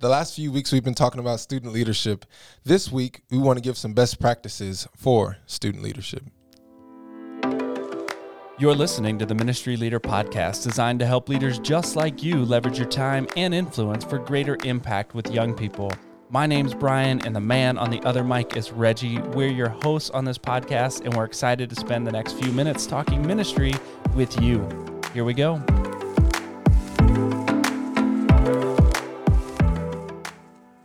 the last few weeks we've been talking about student leadership. This week we want to give some best practices for student leadership. You're listening to the Ministry Leader Podcast, designed to help leaders just like you leverage your time and influence for greater impact with young people. My name's Brian, and the man on the other mic is Reggie. We're your hosts on this podcast, and we're excited to spend the next few minutes talking ministry with you. Here we go.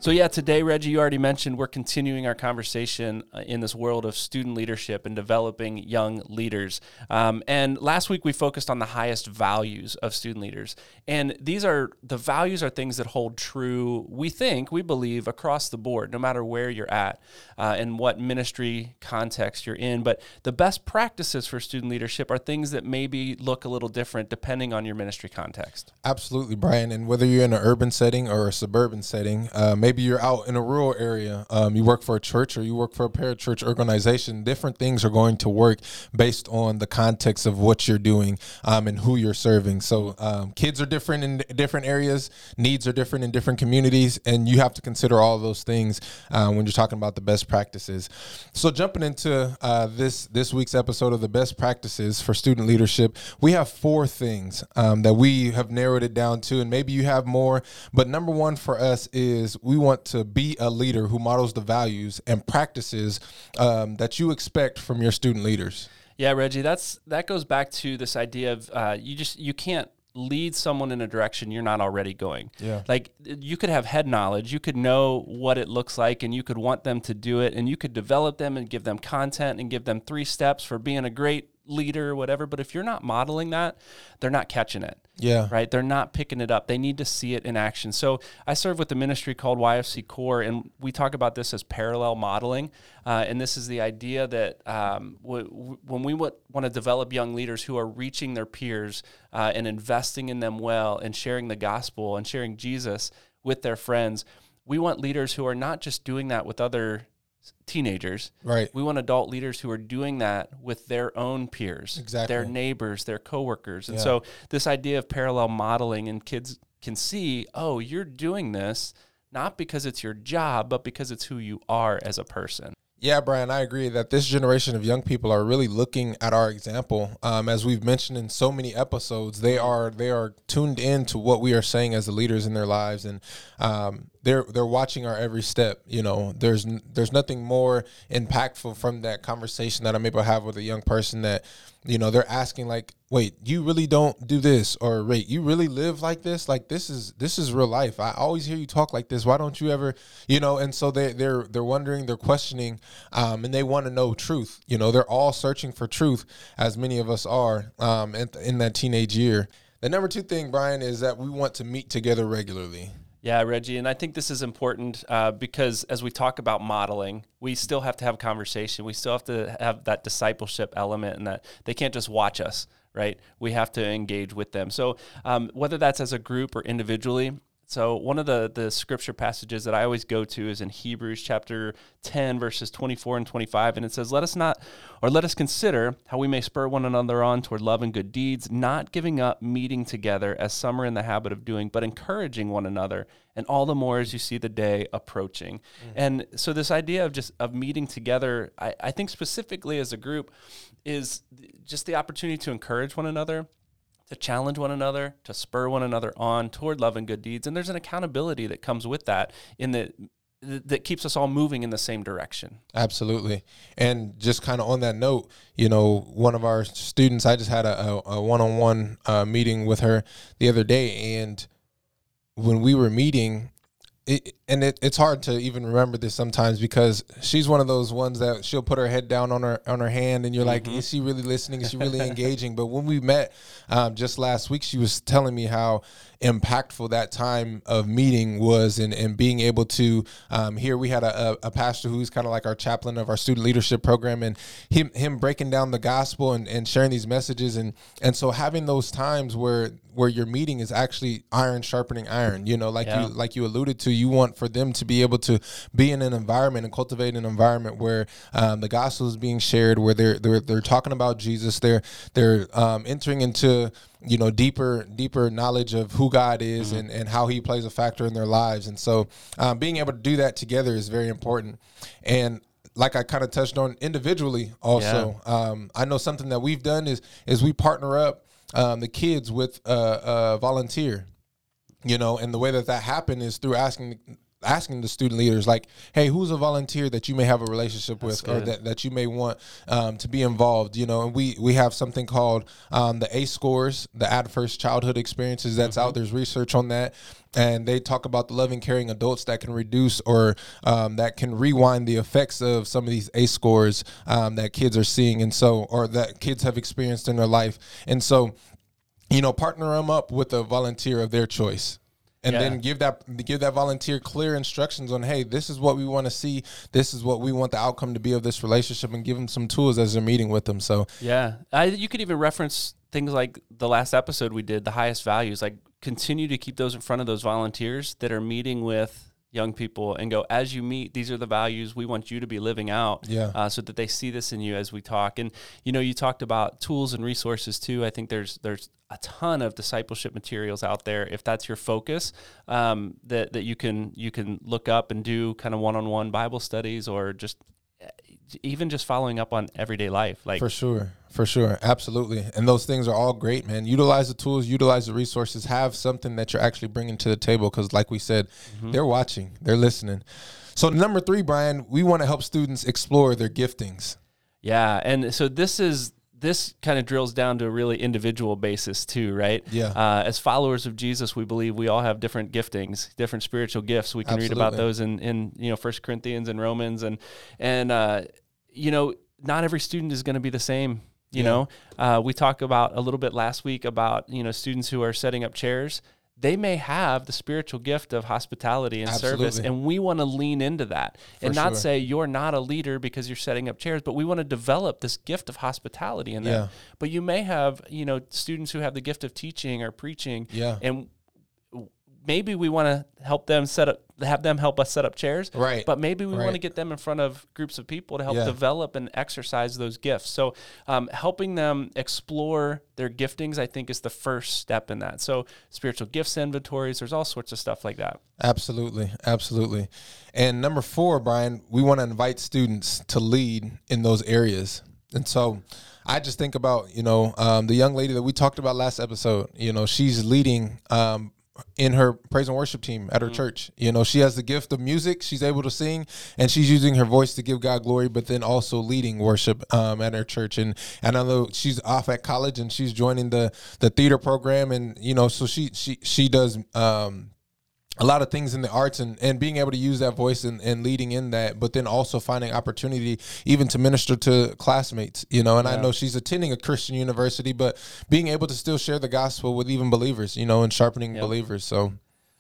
So, yeah, today, Reggie, you already mentioned we're continuing our conversation uh, in this world of student leadership and developing young leaders. Um, and last week, we focused on the highest values of student leaders. And these are the values are things that hold true, we think, we believe, across the board, no matter where you're at uh, and what ministry context you're in. But the best practices for student leadership are things that maybe look a little different depending on your ministry context. Absolutely, Brian. And whether you're in an urban setting or a suburban setting, uh, maybe maybe you're out in a rural area, um, you work for a church or you work for a parachurch organization, different things are going to work based on the context of what you're doing um, and who you're serving. So um, kids are different in different areas, needs are different in different communities, and you have to consider all those things uh, when you're talking about the best practices. So jumping into uh, this this week's episode of the best practices for student leadership, we have four things um, that we have narrowed it down to, and maybe you have more. But number one for us is we want to be a leader who models the values and practices um, that you expect from your student leaders. Yeah, Reggie, that's that goes back to this idea of uh, you just you can't lead someone in a direction you're not already going. Yeah. Like you could have head knowledge, you could know what it looks like and you could want them to do it and you could develop them and give them content and give them three steps for being a great leader or whatever, but if you're not modeling that, they're not catching it. Yeah. Right? They're not picking it up. They need to see it in action. So I serve with a ministry called YFC Core, and we talk about this as parallel modeling. Uh, and this is the idea that um, w- w- when we w- want to develop young leaders who are reaching their peers uh, and investing in them well and sharing the gospel and sharing Jesus with their friends, we want leaders who are not just doing that with other teenagers. Right. We want adult leaders who are doing that with their own peers, Exactly. their neighbors, their coworkers. And Yeah. so this idea of parallel modeling and kids can see, oh, you're doing this not because it's your job, but because it's who you are as a person. Yeah, Brian, I agree that this generation of young people are really looking at our example. Um, as we've mentioned in so many episodes, they are they are tuned in to what we are saying as the leaders in their lives, and um, they're they're watching our every step. You know, there's there's nothing more impactful from that conversation that I'm able to have with a young person that you know they're asking like wait you really don't do this? Or wait you really live like this? Like this is this is real life. I always hear you talk like this. Why don't you ever you know? And so they they're they're wondering they're questioning um, and they want to know truth. You know they're all searching for truth as many of us are um, in, in that teenage year. The number two thing brian is that we want to meet together regularly Yeah, Reggie, and I think this is important uh, because as we talk about modeling, we still have to have conversation. We still have to have that discipleship element, and that they can't just watch us, right? We have to engage with them. So um, whether that's as a group or individually. So one of the the scripture passages that I always go to is in Hebrews chapter 10 verses 24 and 25 and it says let us not or let us consider how we may spur one another on toward love and good deeds not giving up meeting together as some are in the habit of doing but encouraging one another and all the more as you see the day approaching. Mm. And so this idea of just of meeting together I, I think specifically as a group is just the opportunity to encourage one another to challenge one another, to spur one another on toward love and good deeds. And there's an accountability that comes with that in the that keeps us all moving in the same direction. Absolutely. And just kind of on that note, you know, one of our students, I just had a, a, one-on-one uh, meeting with her the other day, and when we were meeting, it, and it, it's hard to even remember this sometimes because she's one of those ones that she'll put her head down on her on her hand, and you're like, is she really listening? Is she really engaging? But when we met um, just last week, she was telling me how impactful that time of meeting was, and, and being able to um, here we had a, a, a pastor who's kind of like our chaplain of our student leadership program, and him him breaking down the gospel and, and sharing these messages, and and so having those times where where your meeting is actually iron sharpening iron, you know, like Yeah. you like you alluded to, you want for them to be able to be in an environment and cultivate an environment where um, the gospel is being shared, where they're they're they're talking about Jesus, they're they're um, entering into you know deeper deeper knowledge of who God is Mm-hmm. and and how He plays a factor in their lives. And so um, being able to do that together is very important. And like I kind of touched on individually, also, um, I know something that we've done is is we partner up um, the kids with a, a volunteer you know and the way that that happened is through asking asking the student leaders like hey who's a volunteer that you may have a relationship with or that, that you may want um, to be involved you know? And we we have something called um, the ACE scores the adverse childhood experiences that's out. There's research on that. And they talk about the loving caring adults that can reduce or um, that can rewind the effects of some of these ACE scores um, that kids are seeing and so or that kids have experienced in their life. And so you know, partner them up with a volunteer of their choice. And Yeah. then give that give that volunteer clear instructions on, hey, this is what we want to see. This is what we want the outcome to be of this relationship, and give them some tools as they're meeting with them. So Yeah, I, you could even reference things like the last episode we did, the highest values. Like continue to keep those in front of those volunteers that are meeting with young people, and go as you meet. These are the values we want you to be living out. Yeah. uh, so that they see this in you as we talk. And you know, you talked about tools and resources too. I think there's there's a ton of discipleship materials out there. If that's your focus, um, that that you can you can look up and do kind of one on one Bible studies or just even just following up on everyday life. Like for sure, for sure, absolutely. And those things are all great, man. Utilize the tools, utilize the resources. Have something that you're actually bringing to the table, because like we said, they're watching, they're listening. So number three, Brian, we want to help students explore their giftings. Yeah, and so this is this kind of drills down to a really individual basis too, right? Yeah. Uh, as followers of Jesus, we believe we all have different giftings, different spiritual gifts. We can read about those in in you know First Corinthians and Romans, and and uh, you know not every student is going to be the same. You Yeah. know, uh, we talked about a little bit last week about you know students who are setting up chairs. They may have the spiritual gift of hospitality and service, and we want to lean into that and not sure. say you're not a leader because you're setting up chairs, but we want to develop this gift of hospitality in them. Yeah. But you may have, you know, students who have the gift of teaching or preaching, Yeah. and maybe we want to help them set up, have them help us set up chairs, Right. But maybe we want to get them in front of groups of people to help Yeah. develop and exercise those gifts. So, um, helping them explore their giftings, I think, is the first step in that. So, spiritual gifts inventories, there's all sorts of stuff like that. Absolutely, absolutely. And number four, Brian, we want to invite students to lead in those areas. And so I just think about, you know, um, the young lady that we talked about last episode, you know, she's leading um, in her praise and worship team at her church. You know, she has the gift of music. She's able to sing and she's using her voice to give God glory, but then also leading worship um, at her church. And, and I know she's off at college and she's joining the, the theater program. And, you know, so she, she, she does, um, a lot of things in the arts and, and being able to use that voice and, and leading in that, but then also finding opportunity even to minister to classmates, you know, and I know she's attending a Christian university, but being able to still share the gospel with even believers, you know, and sharpening believers. So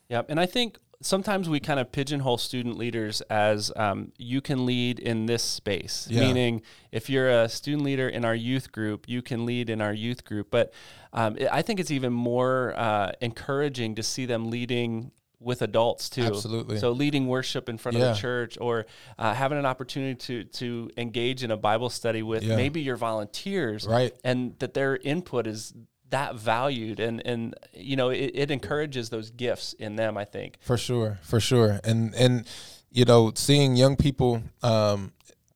yeah. And I think sometimes we kind of pigeonhole student leaders as um, you can lead in this space, Yeah. meaning if you're a student leader in our youth group, you can lead in our youth group. But um, I think it's even more uh, encouraging to see them leading with adults too. Absolutely. So leading worship in front of the church or uh, having an opportunity to to engage in a Bible study with Yeah. maybe your volunteers Right. and that their input is that valued and and you know it, it encourages those gifts in them i think For sure, for sure, and and you know, seeing young people um,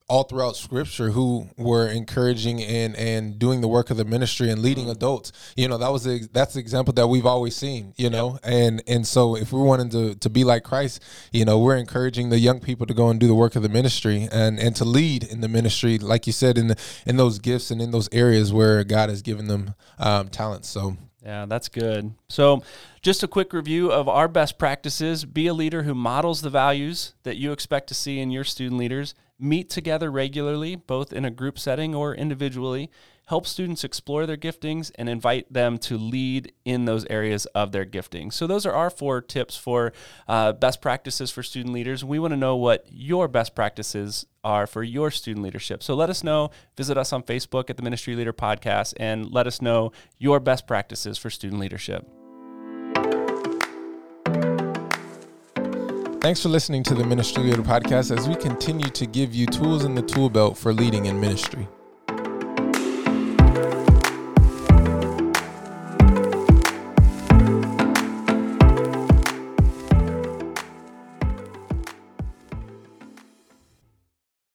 all throughout Scripture who were encouraging and and doing the work of the ministry and leading adults, you know, that was the, that's the example that we've always seen, you know, and and so if we're wanting to to be like Christ, you know, we're encouraging the young people to go and do the work of the ministry and and to lead in the ministry, like you said, in the, in those gifts and in those areas where God has given them um, talents. So Yeah, that's good. So, just a quick review of our best practices. Be a leader who models the values that you expect to see in your student leaders, meet together regularly, both in a group setting or individually, help students explore their giftings, and invite them to lead in those areas of their gifting. So, those are our four tips for uh, best practices for student leaders. We want to know what your best practices are for your student leadership. So let us know. Visit us on Facebook at the Ministry Leader Podcast and let us know your best practices for student leadership. Thanks for listening to the Ministry Leader Podcast as we continue to give you tools in the tool belt for leading in ministry.